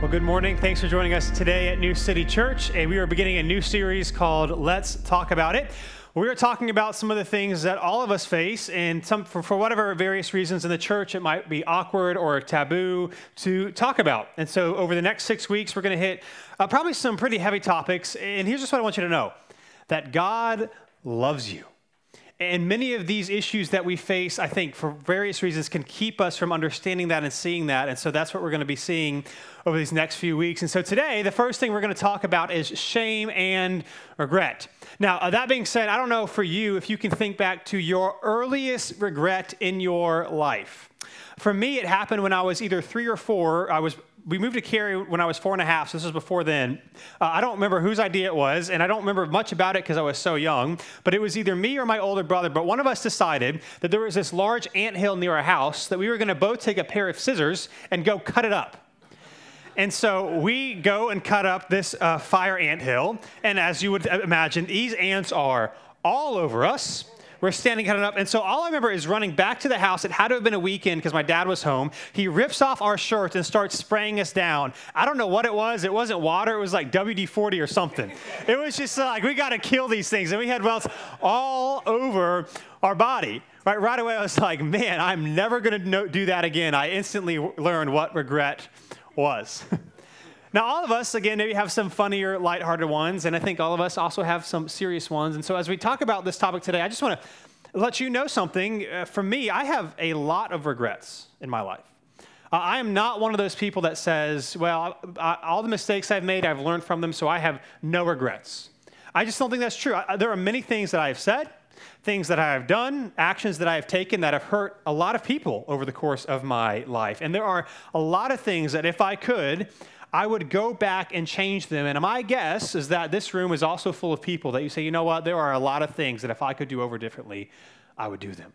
Well, good morning. Thanks for joining us today at New City Church. And we are beginning a new series called Let's Talk About It. We are talking about some of the things that all of us face, and some, for, for whatever various reasons in the church, it might be awkward or taboo to talk about. And so, over the next six weeks, we're going to hit uh, probably some pretty heavy topics. And here's just what I want you to know that God loves you. And many of these issues that we face, I think, for various reasons, can keep us from understanding that and seeing that. And so that's what we're going to be seeing over these next few weeks. And so today, the first thing we're going to talk about is shame and regret. Now, uh, that being said, I don't know for you if you can think back to your earliest regret in your life. For me, it happened when I was either three or four. I was we moved to Cary when I was four and a half, so this was before then. Uh, I don't remember whose idea it was, and I don't remember much about it because I was so young, but it was either me or my older brother. But one of us decided that there was this large ant hill near our house that we were going to both take a pair of scissors and go cut it up. And so we go and cut up this uh, fire ant hill, and as you would imagine, these ants are all over us. We're standing cutting up. And so all I remember is running back to the house. It had to have been a weekend because my dad was home. He rips off our shirts and starts spraying us down. I don't know what it was. It wasn't water. It was like WD 40 or something. It was just like, we got to kill these things. And we had welts all over our body. Right, right away, I was like, man, I'm never going to do that again. I instantly learned what regret was. Now, all of us, again, maybe have some funnier, lighthearted ones, and I think all of us also have some serious ones. And so, as we talk about this topic today, I just want to let you know something. Uh, for me, I have a lot of regrets in my life. Uh, I am not one of those people that says, well, I, all the mistakes I've made, I've learned from them, so I have no regrets. I just don't think that's true. I, there are many things that I've said, things that I have done, actions that I have taken that have hurt a lot of people over the course of my life. And there are a lot of things that if I could, I would go back and change them. And my guess is that this room is also full of people that you say, you know what, there are a lot of things that if I could do over differently, I would do them.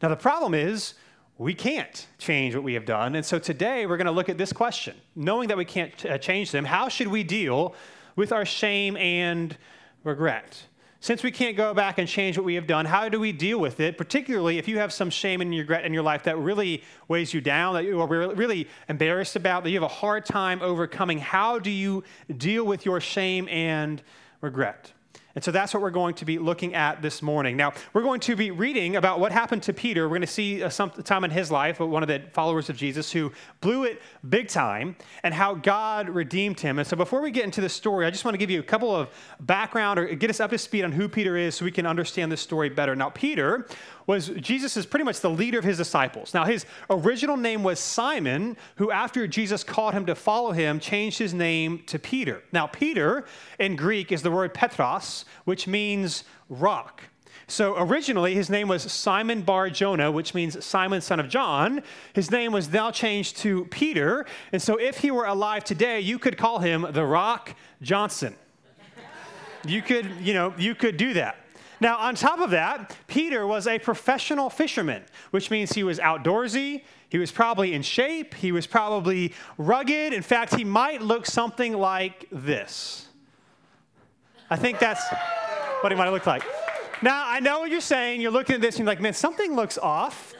Now, the problem is, we can't change what we have done. And so today we're going to look at this question. Knowing that we can't uh, change them, how should we deal with our shame and regret? Since we can't go back and change what we have done, how do we deal with it? Particularly if you have some shame and regret in your life that really weighs you down, that you are really embarrassed about, that you have a hard time overcoming. How do you deal with your shame and regret? And so that's what we're going to be looking at this morning. Now, we're going to be reading about what happened to Peter. We're going to see uh, some time in his life, one of the followers of Jesus who blew it big time, and how God redeemed him. And so before we get into the story, I just want to give you a couple of background or get us up to speed on who Peter is so we can understand this story better. Now, Peter was Jesus is pretty much the leader of his disciples. Now, his original name was Simon, who after Jesus called him to follow him, changed his name to Peter. Now, Peter in Greek is the word Petros, which means rock. So originally, his name was Simon Bar Jonah, which means Simon, son of John. His name was now changed to Peter. And so, if he were alive today, you could call him the Rock Johnson. You could, you know, you could do that. Now, on top of that, Peter was a professional fisherman, which means he was outdoorsy. He was probably in shape. He was probably rugged. In fact, he might look something like this. I think that's what he might look like. Now, I know what you're saying. You're looking at this and you're like, man, something looks off.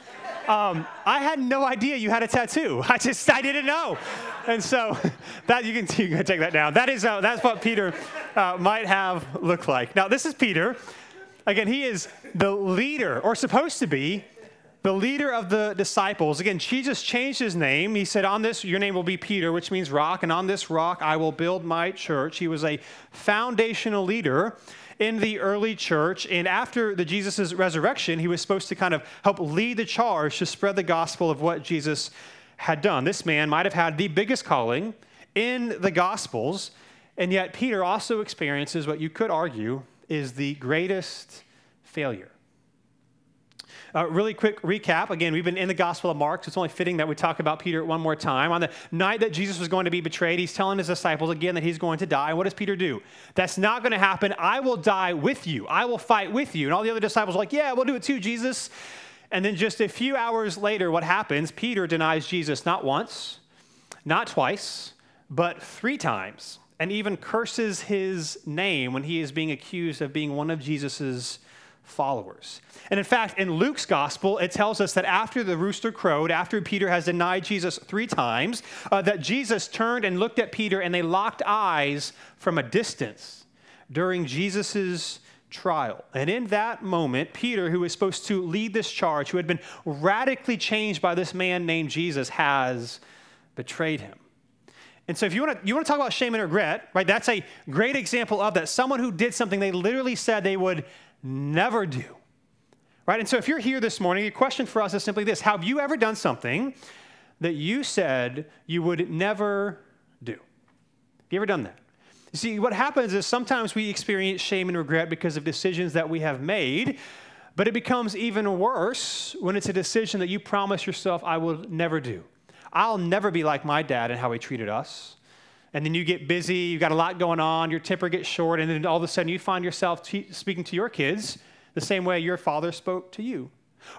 Um, I had no idea you had a tattoo. I just, I didn't know. And so that you can, you can take that down. That is, uh, that's what Peter uh, might have looked like. Now, this is Peter. Again, he is the leader, or supposed to be, the leader of the disciples. Again, Jesus changed his name. He said, On this, your name will be Peter, which means rock, and on this rock I will build my church. He was a foundational leader in the early church. And after the Jesus' resurrection, he was supposed to kind of help lead the charge to spread the gospel of what Jesus had done. This man might have had the biggest calling in the gospels, and yet Peter also experiences what you could argue is the greatest failure. Uh, really quick recap. Again, we've been in the Gospel of Mark, so it's only fitting that we talk about Peter one more time. On the night that Jesus was going to be betrayed, he's telling his disciples again that he's going to die. And what does Peter do? That's not going to happen. I will die with you. I will fight with you. And all the other disciples are like, Yeah, we'll do it too, Jesus. And then just a few hours later, what happens? Peter denies Jesus not once, not twice, but three times and even curses his name when he is being accused of being one of Jesus's followers. And in fact, in Luke's gospel, it tells us that after the rooster crowed, after Peter has denied Jesus three times, uh, that Jesus turned and looked at Peter and they locked eyes from a distance during Jesus' trial. And in that moment, Peter, who was supposed to lead this charge, who had been radically changed by this man named Jesus, has betrayed him. And so if you want to you want to talk about shame and regret, right? That's a great example of that. Someone who did something they literally said they would never do. Right? And so if you're here this morning, your question for us is simply this Have you ever done something that you said you would never do? Have you ever done that? You see, what happens is sometimes we experience shame and regret because of decisions that we have made, but it becomes even worse when it's a decision that you promise yourself, I will never do. I'll never be like my dad and how he treated us and then you get busy, you've got a lot going on, your temper gets short, and then all of a sudden you find yourself speaking to your kids the same way your father spoke to you.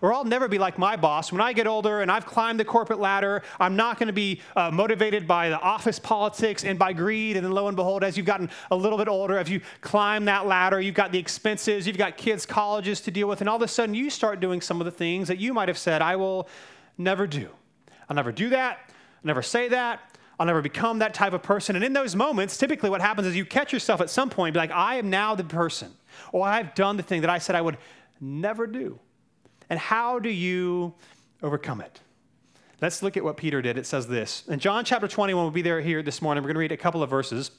Or I'll never be like my boss. When I get older and I've climbed the corporate ladder, I'm not going to be uh, motivated by the office politics and by greed. And then lo and behold, as you've gotten a little bit older, as you climb that ladder, you've got the expenses, you've got kids' colleges to deal with, and all of a sudden you start doing some of the things that you might have said, I will never do. I'll never do that. I'll never say that. I'll never become that type of person. And in those moments, typically what happens is you catch yourself at some point, be like, I am now the person, or I've done the thing that I said I would never do. And how do you overcome it? Let's look at what Peter did. It says this. In John chapter 21, we'll be there here this morning. We're going to read a couple of verses.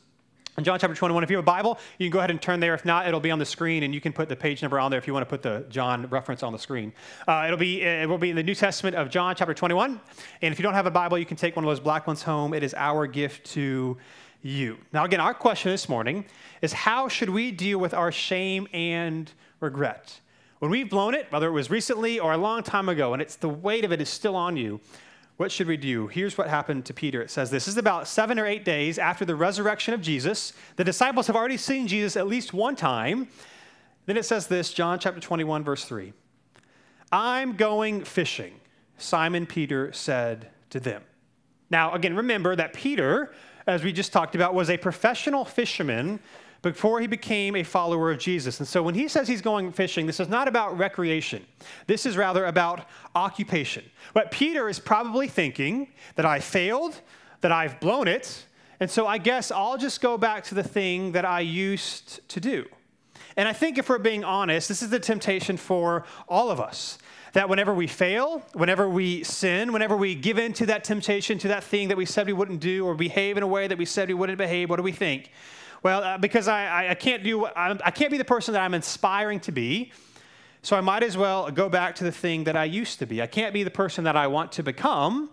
In John chapter 21, if you have a Bible, you can go ahead and turn there. If not, it'll be on the screen, and you can put the page number on there if you want to put the John reference on the screen. Uh, it'll be it will be in the New Testament of John chapter 21. And if you don't have a Bible, you can take one of those black ones home. It is our gift to you. Now, again, our question this morning is how should we deal with our shame and regret? When we've blown it, whether it was recently or a long time ago, and it's the weight of it is still on you, what should we do? Here's what happened to Peter. It says this, is about seven or eight days after the resurrection of Jesus. The disciples have already seen Jesus at least one time. Then it says this, John chapter 21, verse 3. I'm going fishing, Simon Peter said to them. Now, again, remember that Peter, as we just talked about, was a professional fisherman before he became a follower of Jesus. And so when he says he's going fishing, this is not about recreation. This is rather about occupation. But Peter is probably thinking that I failed, that I've blown it, and so I guess I'll just go back to the thing that I used to do. And I think if we're being honest, this is the temptation for all of us. That whenever we fail, whenever we sin, whenever we give in to that temptation, to that thing that we said we wouldn't do, or behave in a way that we said we wouldn't behave, what do we think? Well, uh, because I, I, can't do, I, can't be the person that I'm inspiring to be. So I might as well go back to the thing that I used to be. I can't be the person that I want to become.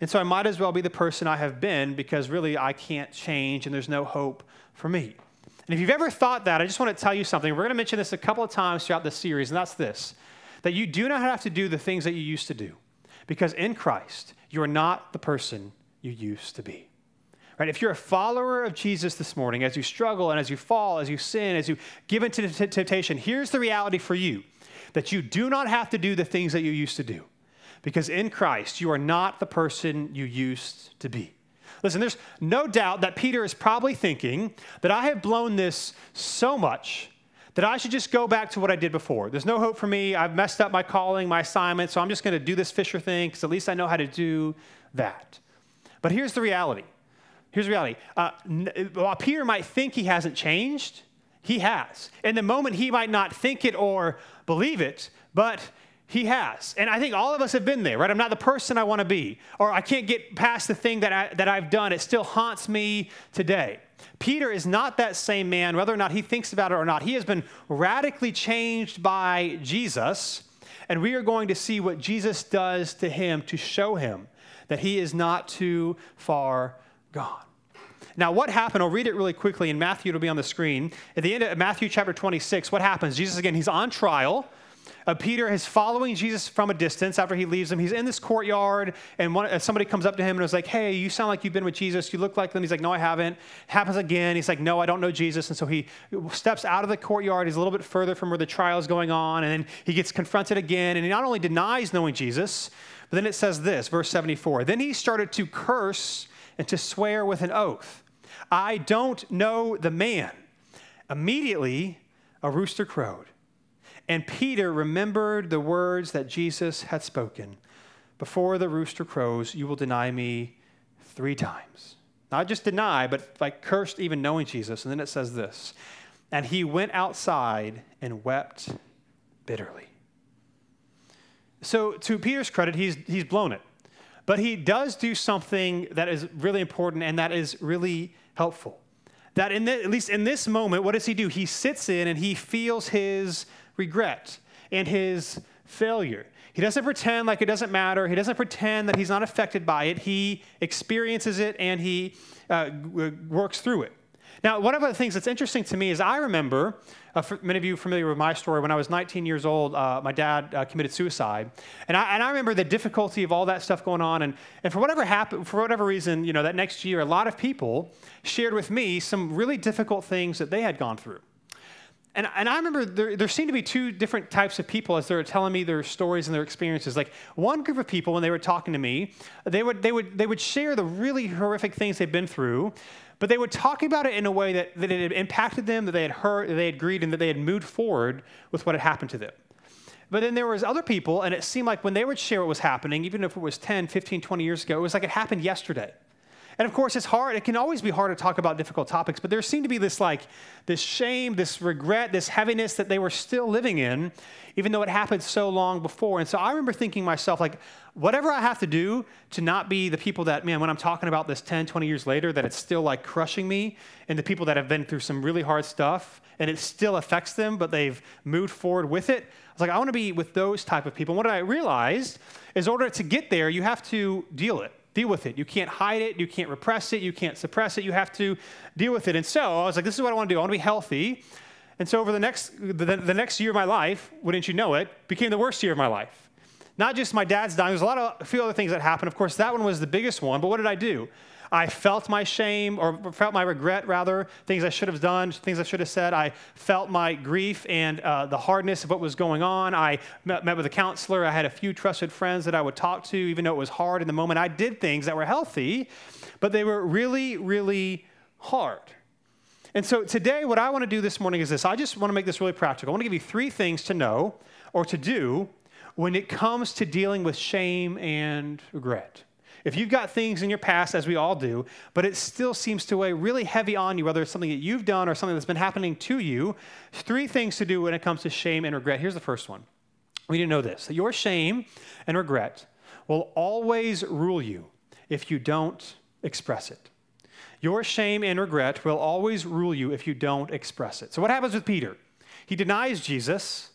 And so I might as well be the person I have been because really I can't change and there's no hope for me. And if you've ever thought that, I just want to tell you something. We're going to mention this a couple of times throughout this series, and that's this that you do not have to do the things that you used to do because in Christ, you are not the person you used to be. Right? If you're a follower of Jesus this morning, as you struggle and as you fall, as you sin, as you give into temptation, here's the reality for you that you do not have to do the things that you used to do. Because in Christ, you are not the person you used to be. Listen, there's no doubt that Peter is probably thinking that I have blown this so much that I should just go back to what I did before. There's no hope for me. I've messed up my calling, my assignment, so I'm just going to do this fisher thing because at least I know how to do that. But here's the reality Here's the reality. Uh, while Peter might think he hasn't changed, he has. In the moment, he might not think it or believe it, but he has. And I think all of us have been there, right? I'm not the person I want to be, or I can't get past the thing that, I, that I've done. It still haunts me today. Peter is not that same man, whether or not he thinks about it or not. He has been radically changed by Jesus, and we are going to see what Jesus does to him to show him that he is not too far gone. Now, what happened? I'll read it really quickly in Matthew, it'll be on the screen. At the end of Matthew chapter 26, what happens? Jesus, again, he's on trial. Uh, Peter is following Jesus from a distance after he leaves him. He's in this courtyard, and one, uh, somebody comes up to him and is like, Hey, you sound like you've been with Jesus. You look like them. He's like, No, I haven't. Happens again. He's like, No, I don't know Jesus. And so he steps out of the courtyard. He's a little bit further from where the trial is going on, and then he gets confronted again, and he not only denies knowing Jesus, but then it says this, verse 74 Then he started to curse and to swear with an oath. I don't know the man. Immediately, a rooster crowed. And Peter remembered the words that Jesus had spoken Before the rooster crows, you will deny me three times. Not just deny, but like cursed even knowing Jesus. And then it says this And he went outside and wept bitterly. So, to Peter's credit, he's, he's blown it. But he does do something that is really important and that is really helpful. That in the, at least in this moment, what does he do? He sits in and he feels his regret and his failure. He doesn't pretend like it doesn't matter. He doesn't pretend that he's not affected by it. He experiences it and he uh, works through it. Now, one of the things that's interesting to me is I remember, uh, many of you familiar with my story, when I was 19 years old, uh, my dad uh, committed suicide. And I, and I remember the difficulty of all that stuff going on. And, and for whatever happened, for whatever reason, you know, that next year, a lot of people shared with me some really difficult things that they had gone through. And, and I remember there, there seemed to be two different types of people as they were telling me their stories and their experiences. Like one group of people, when they were talking to me, they would, they would, they would share the really horrific things they've been through, but they would talk about it in a way that, that it had impacted them, that they had heard, that they had agreed, and that they had moved forward with what had happened to them. But then there was other people, and it seemed like when they would share what was happening, even if it was 10, 15, 20 years ago, it was like it happened yesterday. And of course, it's hard. It can always be hard to talk about difficult topics, but there seemed to be this like this shame, this regret, this heaviness that they were still living in, even though it happened so long before. And so I remember thinking myself, like, whatever I have to do to not be the people that, man, when I'm talking about this 10, 20 years later, that it's still like crushing me, and the people that have been through some really hard stuff, and it still affects them, but they've moved forward with it. I was like, I want to be with those type of people. And what I realized is, in order to get there, you have to deal it deal with it. You can't hide it. You can't repress it. You can't suppress it. You have to deal with it. And so I was like, this is what I want to do. I want to be healthy. And so over the next, the, the next year of my life, wouldn't you know it, became the worst year of my life. Not just my dad's dying. There's a lot of a few other things that happened. Of course, that one was the biggest one. But what did I do? I felt my shame, or felt my regret, rather, things I should have done, things I should have said. I felt my grief and uh, the hardness of what was going on. I met, met with a counselor. I had a few trusted friends that I would talk to, even though it was hard in the moment. I did things that were healthy, but they were really, really hard. And so today, what I want to do this morning is this I just want to make this really practical. I want to give you three things to know or to do when it comes to dealing with shame and regret. If you've got things in your past, as we all do, but it still seems to weigh really heavy on you, whether it's something that you've done or something that's been happening to you, three things to do when it comes to shame and regret. Here's the first one. We need to know this that your shame and regret will always rule you if you don't express it. Your shame and regret will always rule you if you don't express it. So, what happens with Peter? He denies Jesus,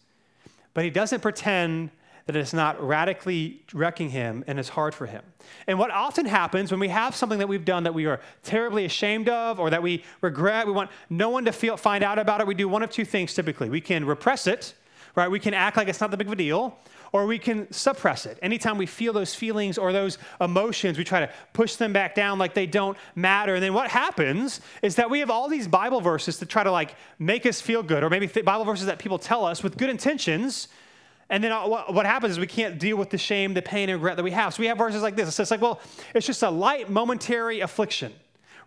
but he doesn't pretend that it's not radically wrecking him and it's hard for him. And what often happens when we have something that we've done that we are terribly ashamed of or that we regret, we want no one to feel, find out about it, we do one of two things typically. We can repress it, right? We can act like it's not that big of a deal, or we can suppress it. Anytime we feel those feelings or those emotions, we try to push them back down like they don't matter. And then what happens is that we have all these Bible verses to try to like make us feel good, or maybe Bible verses that people tell us with good intentions and then uh, what happens is we can't deal with the shame, the pain, and regret that we have. So we have verses like this. It says, like, well, it's just a light momentary affliction,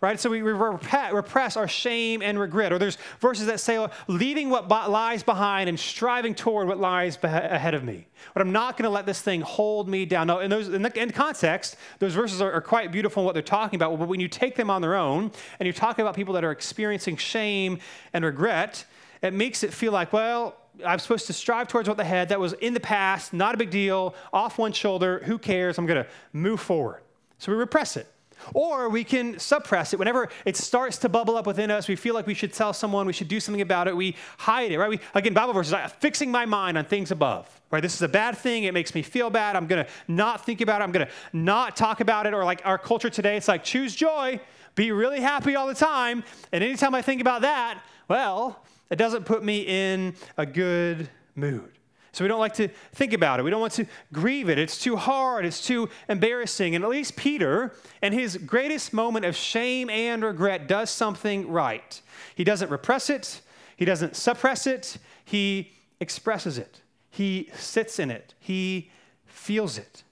right? So we repress our shame and regret. Or there's verses that say, leaving what lies behind and striving toward what lies ahead of me. But I'm not going to let this thing hold me down. Now, in, those, in, the, in context, those verses are, are quite beautiful in what they're talking about. But when you take them on their own and you're talking about people that are experiencing shame and regret, it makes it feel like, well, I'm supposed to strive towards what they had. That was in the past, not a big deal, off one shoulder, who cares? I'm going to move forward. So we repress it. Or we can suppress it. Whenever it starts to bubble up within us, we feel like we should tell someone, we should do something about it, we hide it, right? We, again, Bible verses, fixing my mind on things above, right? This is a bad thing. It makes me feel bad. I'm going to not think about it. I'm going to not talk about it. Or like our culture today, it's like choose joy, be really happy all the time. And anytime I think about that, well, it doesn't put me in a good mood. So we don't like to think about it. We don't want to grieve it. It's too hard. It's too embarrassing. And at least Peter, in his greatest moment of shame and regret, does something right. He doesn't repress it, he doesn't suppress it, he expresses it. He sits in it, he feels it.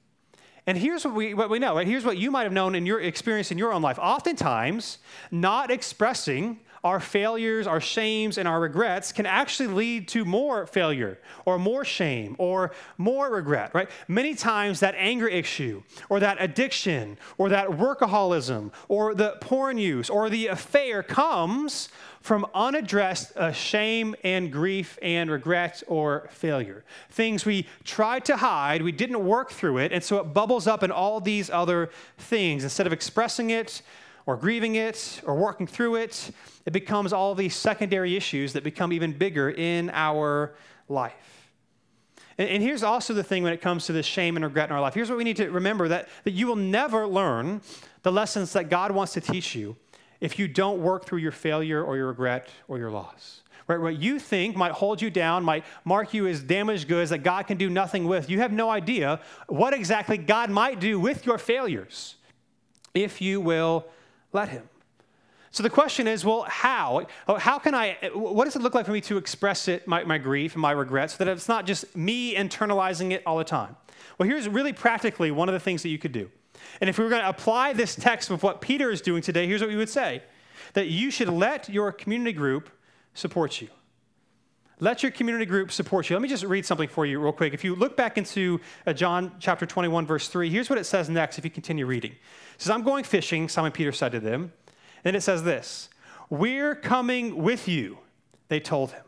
And here's what we, what we know, right? Here's what you might have known in your experience in your own life. Oftentimes, not expressing our failures, our shames, and our regrets can actually lead to more failure or more shame or more regret, right? Many times that anger issue or that addiction or that workaholism or the porn use or the affair comes from unaddressed uh, shame and grief and regret or failure. Things we tried to hide, we didn't work through it, and so it bubbles up in all these other things. Instead of expressing it, or grieving it or working through it, it becomes all these secondary issues that become even bigger in our life. And, here's also the thing when it comes to this shame and regret in our life. Here's what we need to remember that, that you will never learn the lessons that God wants to teach you if you don't work through your failure or your regret or your loss. Right? What you think might hold you down, might mark you as damaged goods that God can do nothing with. You have no idea what exactly God might do with your failures if you will let him. So the question is, well, how? Oh, how can I, what does it look like for me to express it, my, my grief and my regrets, so that it's not just me internalizing it all the time? Well, here's really practically one of the things that you could do. And if we were going to apply this text with what Peter is doing today, here's what we would say that you should let your community group support you. Let your community group support you. Let me just read something for you real quick. If you look back into uh, John chapter 21, verse 3, here's what it says next if you continue reading. It says, I'm going fishing, Simon Peter said to them. And it says this We're coming with you, they told him.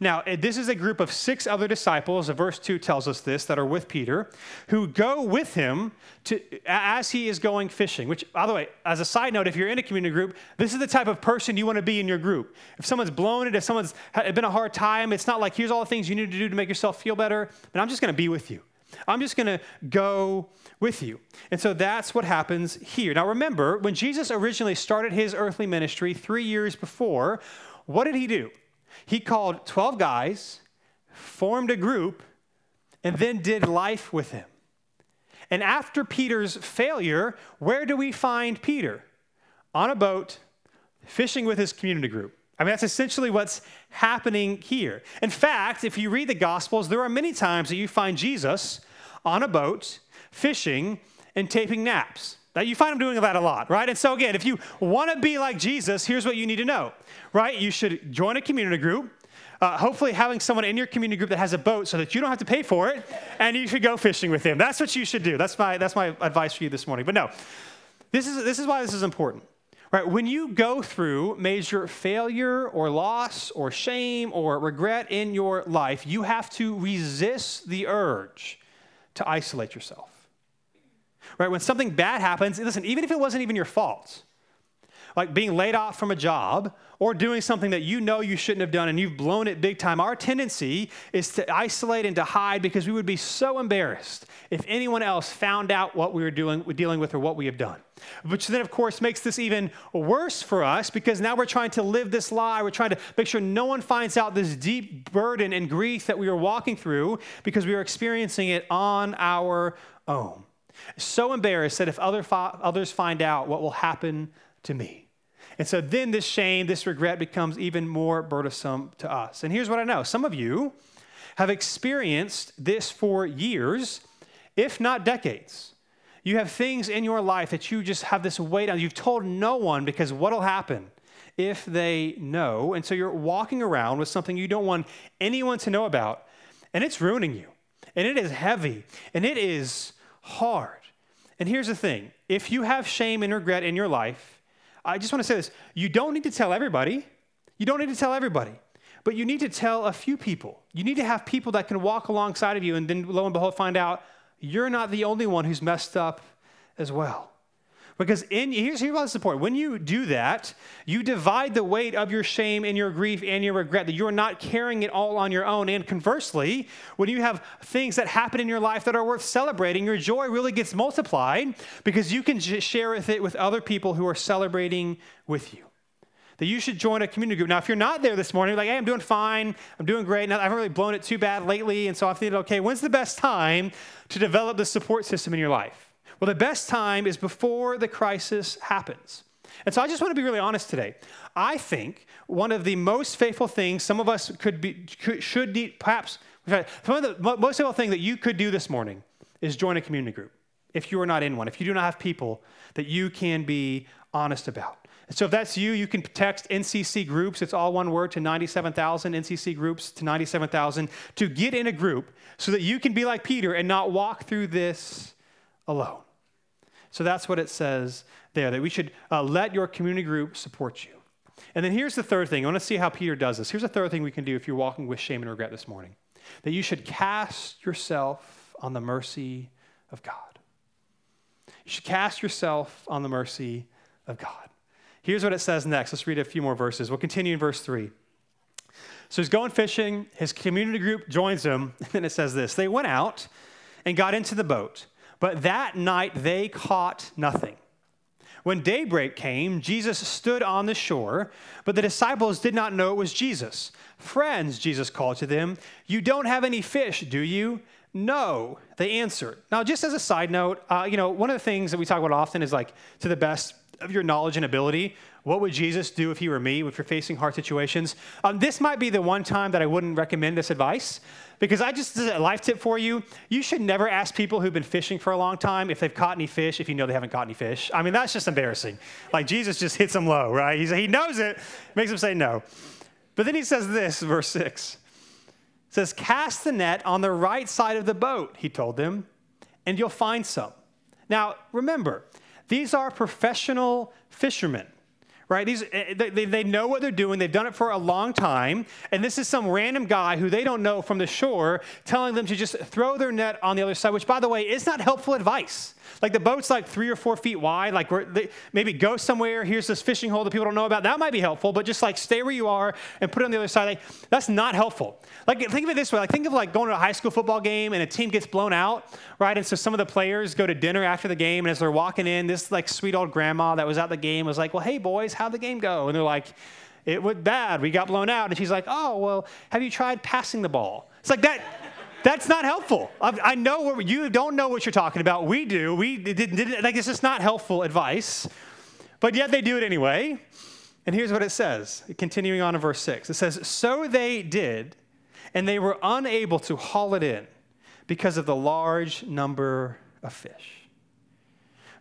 Now, eh, this is a group of six other disciples, verse 2 tells us this, that are with Peter, who go with him to, as he is going fishing. Which, by the way, as a side note, if you're in a community group, this is the type of person you want to be in your group. If someone's blown it, if someone's been a hard time, it's not like, here's all the things you need to do to make yourself feel better, but I'm just going to be with you. I'm just going to go with you. And so that's what happens here. Now, remember, when Jesus originally started his earthly ministry three years before, what did he do? He called 12 guys, formed a group, and then did life with him. And after Peter's failure, where do we find Peter? On a boat, fishing with his community group. I mean, that's essentially what's happening here. In fact, if you read the Gospels, there are many times that you find Jesus on a boat, fishing, and taking naps. Now, you find him doing that a lot, right? And so, again, if you want to be like Jesus, here's what you need to know, right? You should join a community group. Uh, hopefully, having someone in your community group that has a boat so that you don't have to pay for it, and you should go fishing with him. That's what you should do. That's my, that's my advice for you this morning. But no, this is, this is why this is important. Right, when you go through major failure or loss or shame or regret in your life, you have to resist the urge to isolate yourself right? When something bad happens, listen, even if it wasn't even your fault, like being laid off from a job or doing something that you know you shouldn't have done and you've blown it big time, our tendency is to isolate and to hide because we would be so embarrassed if anyone else found out what we were doing, dealing with or what we have done. Which then, of course, makes this even worse for us because now we're trying to live this lie. We're trying to make sure no one finds out this deep burden and grief that we are walking through because we are experiencing it on our own so embarrassed that if other others find out, what will happen to me? And so then this shame, this regret becomes even more burdensome to us. And here's what I know some of you have experienced this for years, if not decades. You have things in your life that you just have this weight on. You've told no one because what'll happen if they know? And so you're walking around with something you don't want anyone to know about, and it's ruining you. And it is heavy, and it is hard. And here's the thing if you have shame and regret in your life, I just want to say this you don't need to tell everybody. You don't need to tell everybody, but you need to tell a few people. You need to have people that can walk alongside of you and then lo and behold find out you're not the only one who's messed up as well. Because in here's here's the important. When you do that, you divide the weight of your shame and your grief and your regret. That you're not carrying it all on your own. And conversely, when you have things that happen in your life that are worth celebrating, your joy really gets multiplied because you can share with it with other people who are celebrating with you that you should join a community group. Now, if you're not there this morning, like, hey, I'm doing fine, I'm doing great, I haven't really blown it too bad lately, and so I'm thinking, okay, when's the best time to develop the support system in your life? Well, the best time is before the crisis happens. And so I just want to be really honest today. I think one of the most faithful things some of us could be, could, should need, perhaps, one of the most faithful thing that you could do this morning is join a community group if you are not in one, if you do not have people that you can be honest about. So if that's you, you can text NCC groups. It's all one word to 97,000 NCC groups to 97,000 to get in a group so that you can be like Peter and not walk through this alone. So that's what it says there, that we should uh, let your community group support you. And then here's the third thing. I want to see how Peter does this. Here's the third thing we can do if you're walking with shame and regret this morning that you should cast yourself on the mercy of God. You should cast yourself on the mercy of God. Here's what it says next. Let's read a few more verses. We'll continue in verse 3. So he's going fishing, his community group joins him, and then it says this They went out and got into the boat, but that night they caught nothing. When daybreak came, Jesus stood on the shore, but the disciples did not know it was Jesus. Friends, Jesus called to them, you don't have any fish, do you? No, they answered. Now, just as a side note, uh, you know, one of the things that we talk about often is like to the best of your knowledge and ability, what would Jesus do if he were me, if you're facing hard situations? Um, this might be the one time that I wouldn't recommend this advice because I just, a life tip for you, you should never ask people who've been fishing for a long time if they've caught any fish if you know they haven't caught any fish. I mean, that's just embarrassing. Like Jesus just hits them low, right? He's, he knows it, makes them say no. But then he says this, verse 6. It says, Cast the net on the right side of the boat, he told them, and you'll find some. Now, remember, these are professional fishermen right? These, eh, they, they know what they're doing. They've done it for a long time. And this is some random guy who they don't know from the shore telling them to just throw their net on the other side, which, by the way, is not helpful advice. Like the boat's like three or four feet wide. Like they, maybe go somewhere. Here's this fishing hole that people don't know about. That might be helpful, but just like stay where you are and put it on the other side. Like, that's not helpful. Like think of it this way. Like think of like going to a high school football game and a team gets blown out, right? And so some of the players go to dinner after the game, and as they're walking in, this like sweet old grandma that was at the game was like, "Well, hey boys, how'd the game go?" And they're like. It went bad. We got blown out. And she's like, Oh, well, have you tried passing the ball? It's like that. That's not helpful. I, know what, you don't know what you're talking about. We do. We didn't, did, like, it's just not helpful advice. But yet they do it anyway. And here's what it says, continuing on in verse 6. It says, So they did, and they were unable to haul it in because of the large number of fish.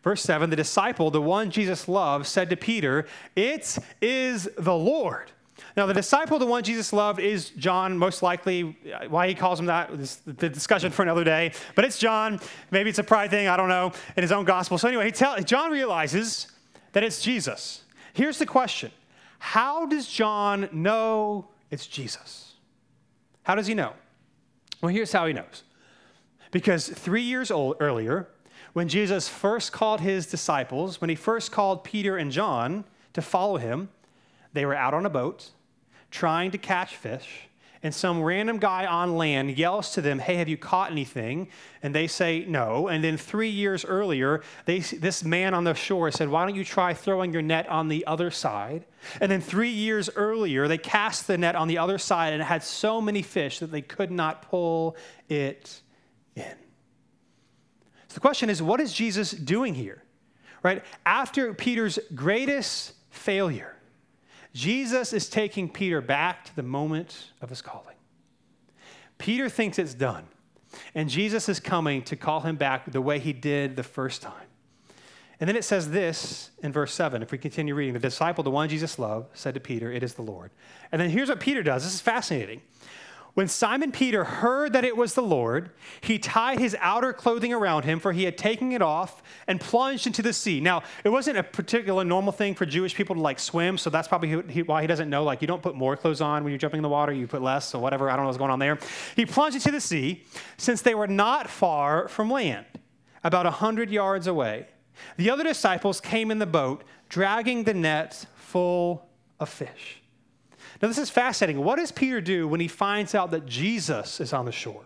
Verse 7 The disciple, the one Jesus loved, said to Peter, It is the Lord. Now, the disciple, the one Jesus loved, is John, most likely. Uh, why he calls him that is the discussion for another day. But it's John. Maybe it's a pride thing, I don't know, in his own gospel. So, anyway, he tell, John realizes that it's Jesus. Here's the question How does John know it's Jesus? How does he know? Well, here's how he knows. Because three years old, earlier, when Jesus first called his disciples, when he first called Peter and John to follow him, they were out on a boat trying to catch fish, and some random guy on land yells to them, Hey, have you caught anything? And they say no. And then three years earlier, they, this man on the shore said, Why don't you try throwing your net on the other side? And then three years earlier, they cast the net on the other side, and it had so many fish that they could not pull it in. So the question is, what is Jesus doing here? Right? After Peter's greatest failure, Jesus is taking Peter back to the moment of his calling. Peter thinks it's done, and Jesus is coming to call him back the way he did the first time. And then it says this in verse 7. If we continue reading, the disciple, the one Jesus loved, said to Peter, It is the Lord. And then here's what Peter does. This is fascinating. When Simon Peter heard that it was the Lord, he tied his outer clothing around him, for he had taken it off, and plunged into the sea. Now, it wasn't a particular normal thing for Jewish people to like swim, so that's probably why he doesn't know. Like, you don't put more clothes on when you're jumping in the water, you put less, so whatever. I don't know what's going on there. He plunged into the sea, since they were not far from land, about a hundred yards away. The other disciples came in the boat, dragging the nets full of fish. Now, this is fascinating. What does Peter do when he finds out that Jesus is on the shore?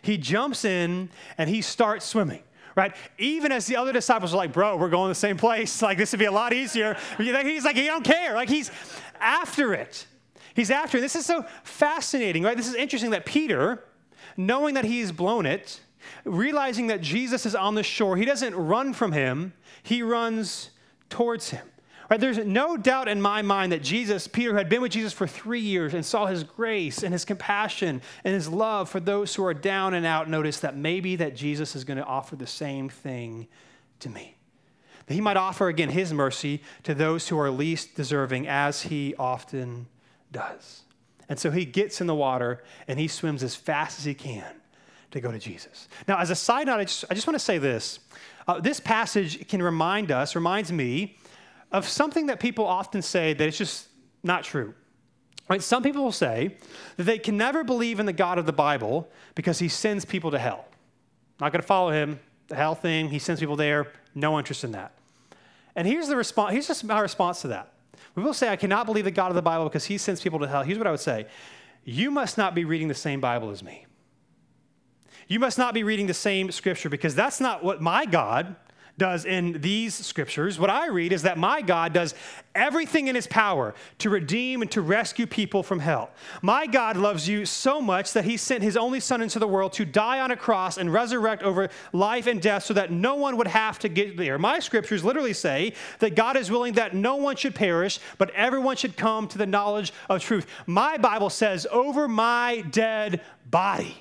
He jumps in and he starts swimming right? Even as the other disciples are like, bro, we're going the same place. Like, this would be a lot easier. He's like, he don't care. Like, he's after it. He's after it. This is so fascinating, right? This is interesting that Peter, knowing that he's blown it, realizing that Jesus is on the shore, he doesn't run from him, he runs towards him. Right, there's no doubt in my mind that Jesus, Peter, had been with Jesus for three years and saw his grace and his compassion and his love for those who are down and out. Notice that maybe that Jesus is going to offer the same thing to me. that he might offer again his mercy to those who are least deserving, as he often does. And so he gets in the water and he swims as fast as he can to go to Jesus. Now, as a side note, I just, I just want to say this. Uh, this passage can remind us, reminds me of something that people often say that it's just not true. Right? Some people will say that they can never believe in the God of the Bible because he sends people to hell. Not going to follow him, the hell thing, he sends people there, no interest in that. And here's the response, here's just my response to that. We will say, I cannot believe the God of the Bible because he sends people to hell. Here's what I would say You must not be reading the same Bible as me. You must not be reading the same scripture because that's not what my God does in these scriptures. What I read is that my God does everything in his power to redeem and to rescue people from hell. My God loves you so much that he sent his only son into the world to die on a cross and resurrect over life and death so that no one would have to get there. My scriptures literally say that God is willing that no one should perish, but everyone should come to the knowledge of truth. My Bible says, over my dead body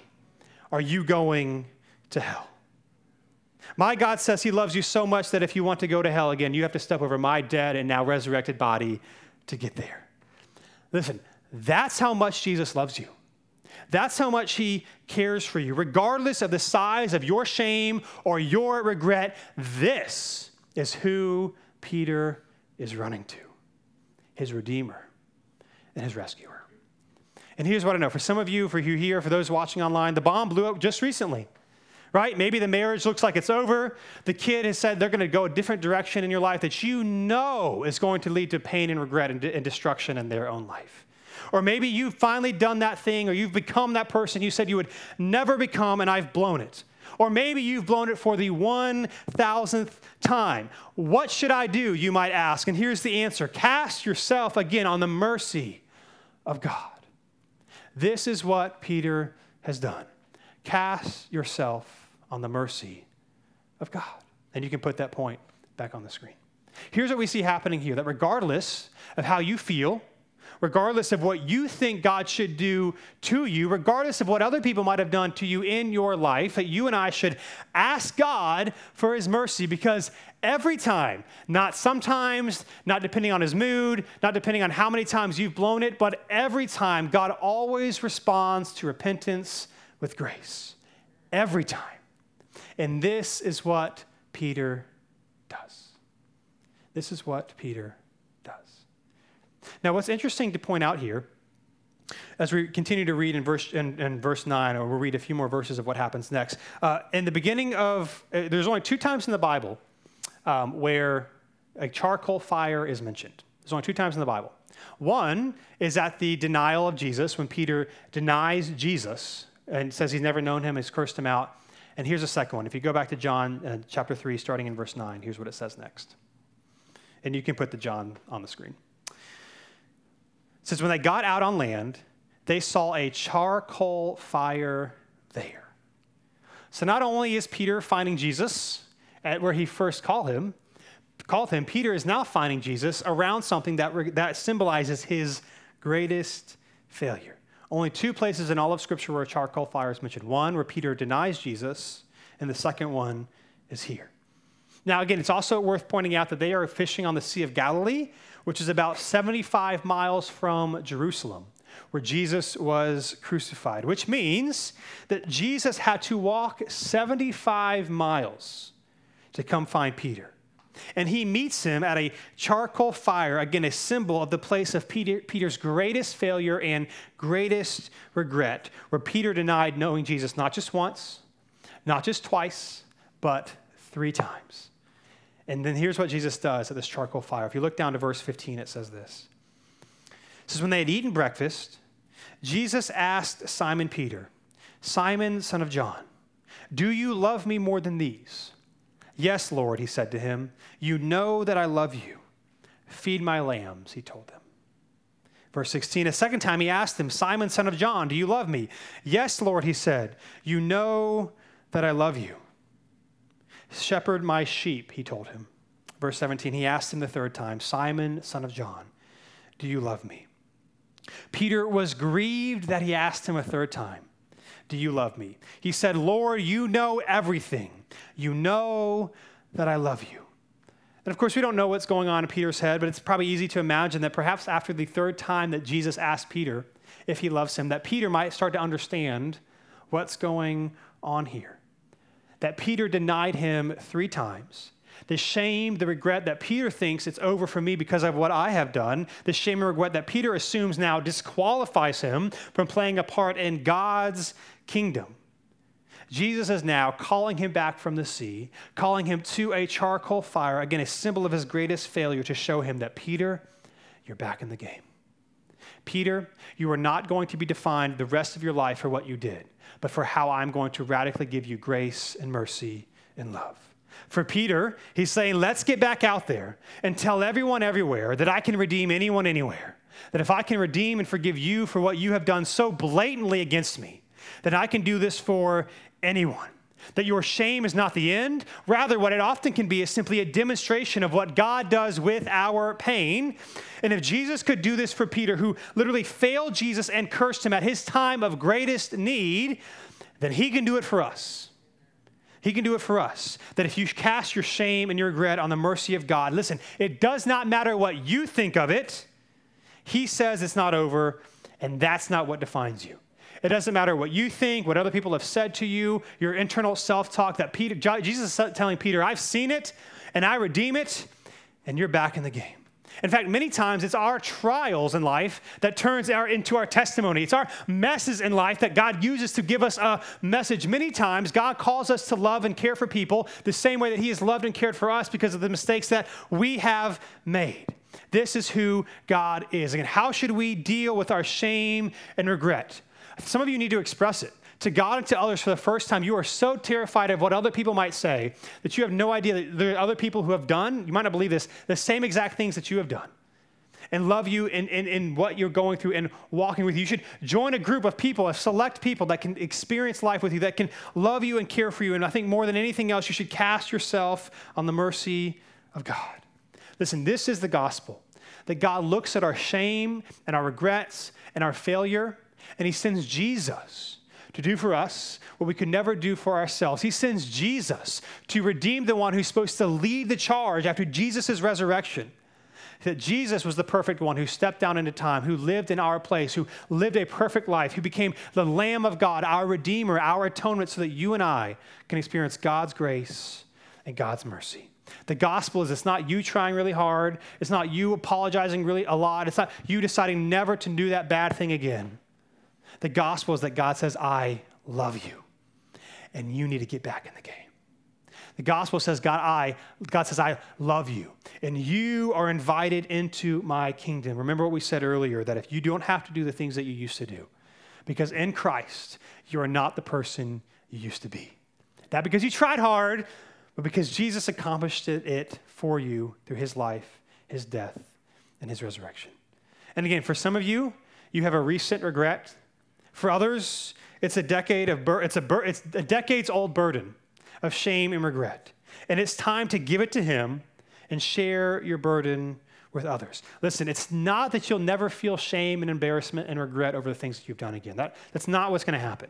are you going to hell? My God says He loves you so much that if you want to go to hell again, you have to step over my dead and now resurrected body to get there. Listen, that's how much Jesus loves you. That's how much He cares for you. Regardless of the size of your shame or your regret, this is who Peter is running to His Redeemer and His Rescuer. And here's what I know for some of you, for you here, for those watching online, the bomb blew up just recently right? Maybe the marriage looks like it's over. The kid has said they're going to go a different direction in your life that you know is going to lead to pain and regret and, and destruction in their own life. Or maybe you've finally done that thing or you've become that person you said you would never become and I've blown it. Or maybe you've blown it for the 1000th time. What should I do, you might ask? And here's the answer cast yourself again on the mercy of God. This is what Peter has done. Cast yourself on the mercy of God. And you can put that point back on the screen. Here's what we see happening here that regardless of how you feel, regardless of what you think God should do to you, regardless of what other people might have done to you in your life, that you and I should ask God for His mercy because every time, not sometimes, not depending on His mood, not depending on how many times you've blown it, but every time, God always responds to repentance with grace. Every time. And this is what Peter does. This is what Peter does. Now, what's interesting to point out here, as we continue to read in verse, in, in verse 9, or we'll read a few more verses of what happens next. Uh, in the beginning of, uh, there's only two times in the Bible um, where a charcoal fire is mentioned. There's only two times in the Bible. One is at the denial of Jesus, when Peter denies Jesus and says he's never known him, he's cursed him out. And here's a second one. If you go back to John uh, chapter 3, starting in verse 9, here's what it says next. And you can put the John on the screen. It says, When they got out on land, they saw a charcoal fire there. So not only is Peter finding Jesus at where he first called him, called him, Peter is now finding Jesus around something that, that symbolizes his greatest failure. Only two places in all of Scripture where a charcoal fire is mentioned one where Peter denies Jesus, and the second one is here. Now, again, it's also worth pointing out that they are fishing on the Sea of Galilee, which is about 75 miles from Jerusalem, where Jesus was crucified, which means that Jesus had to walk 75 miles to come find Peter. And he meets him at a charcoal fire, again, a symbol of the place of Peter, Peter's greatest failure and greatest regret, where Peter denied knowing Jesus not just once, not just twice, but three times. And then here's what Jesus does at this charcoal fire. If you look down to verse 15, it says this. It says, When they had eaten breakfast, Jesus asked Simon Peter, Simon, son of John, do you love me more than these? Yes, Lord, he said to him, You know that I love you. Feed my lambs, he told them. Verse 16, a second time he asked him, Simon, son of John, do you love me? Yes, Lord, he said, You know that I love you. Shepherd my sheep, he told him. Verse 17, he asked him the third time, Simon, son of John, do you love me? Peter was grieved that he asked him a third time. Do you love me? He said, Lord, you know everything. You know that I love you. And of course, we don't know what's going on in Peter's head, but it's probably easy to imagine that perhaps after the third time that Jesus asked Peter if he loves him, that Peter might start to understand what's going on here. That Peter denied him three times. The shame, the regret that Peter thinks it's over for me because of what I have done. The shame and regret that Peter assumes now disqualifies him from playing a part in God's kingdom. Jesus is now calling him back from the sea, calling him to a charcoal fire, again, a symbol of his greatest failure to show him that, Peter, you're back in the game. Peter, you are not going to be defined the rest of your life for what you did, but for how I'm going to radically give you grace and mercy and love. For Peter, he's saying, let's get back out there and tell everyone everywhere that I can redeem anyone anywhere. That if I can redeem and forgive you for what you have done so blatantly against me, that I can do this for anyone. That your shame is not the end. Rather, what it often can be is simply a demonstration of what God does with our pain. And if Jesus could do this for Peter, who literally failed Jesus and cursed him at his time of greatest need, then he can do it for us. He can do it for us. That if you cast your shame and your regret on the mercy of God, listen, it does not matter what you think of it. He says it's not over, and that's not what defines you. It doesn't matter what you think, what other people have said to you, your internal self talk that Peter, Jesus is telling Peter, I've seen it and I redeem it, and you're back in the game. In fact, many times it's our trials in life that turns our, into our testimony. It's our messes in life that God uses to give us a message. Many times, God calls us to love and care for people the same way that He has loved and cared for us because of the mistakes that we have made. This is who God is. And how should we deal with our shame and regret? Some of you need to express it to God and to others for the first time. You are so terrified of what other people might say that you have no idea that there are other people who have done, you might not believe this, the same exact things that you have done and love you in, in, in what you're going through and walking with you. You should join a group of people, a select people that can experience life with you, that can love you and care for you. And I think more than anything else, you should cast yourself on the mercy of God. Listen, this is the gospel that God looks at our shame and our regrets and our failure and he sends Jesus to do for us what we could never do for ourselves. He sends Jesus to redeem the one who's supposed to lead the charge after Jesus' resurrection. That Jesus was the perfect one who stepped down into time, who lived in our place, who lived a perfect life, who became the Lamb of God, our Redeemer, our atonement, so that you and I can experience God's grace and God's mercy. The gospel is it's not you trying really hard, it's not you apologizing really a lot, it's not you deciding never to do that bad thing again. The gospel is that God says, I love you, and you need to get back in the game. The gospel says, God, I, God says, I love you, and you are invited into my kingdom. Remember what we said earlier that if you don't have to do the things that you used to do, because in Christ, you are not the person you used to be. Not because you tried hard, but because Jesus accomplished it for you through his life, his death, and his resurrection. And again, for some of you, you have a recent regret for others, it's a decade of bur- it's a bur- it's a decades old burden of shame and regret. And it's time to give it to him and share your burden with others. Listen, it's not that you'll never feel shame and embarrassment and regret over the things that you've done again. That, that's not what's going to happen.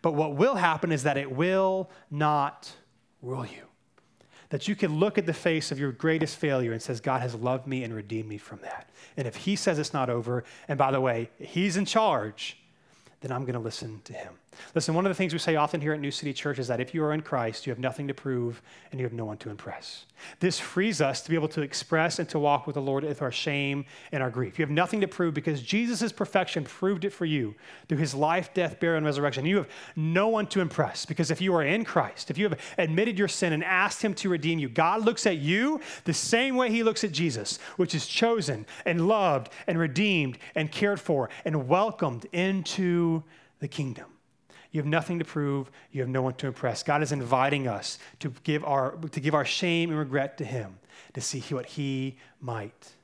But what will happen is that it will not rule you. That you can look at the face of your greatest failure and says, God has loved me and redeemed me from that. And if he says it's not over, and by the way, he's in charge, then I'm going to listen to him. Listen, one of the things we say often here at New City Church is that if you are in Christ, you have nothing to prove and you have no one to impress. This frees us to be able to express and to walk with the Lord with our shame and our grief. You have nothing to prove because Jesus' perfection proved it for you through his life, death, burial, and resurrection. You have no one to impress because if you are in Christ, if you have admitted your sin and asked him to redeem you, God looks at you the same way he looks at Jesus, which is chosen and loved and redeemed and cared for and welcomed into the kingdom. You have nothing to prove. You have no one to impress. God is inviting us to give our, to give our shame and regret to Him, to see what He might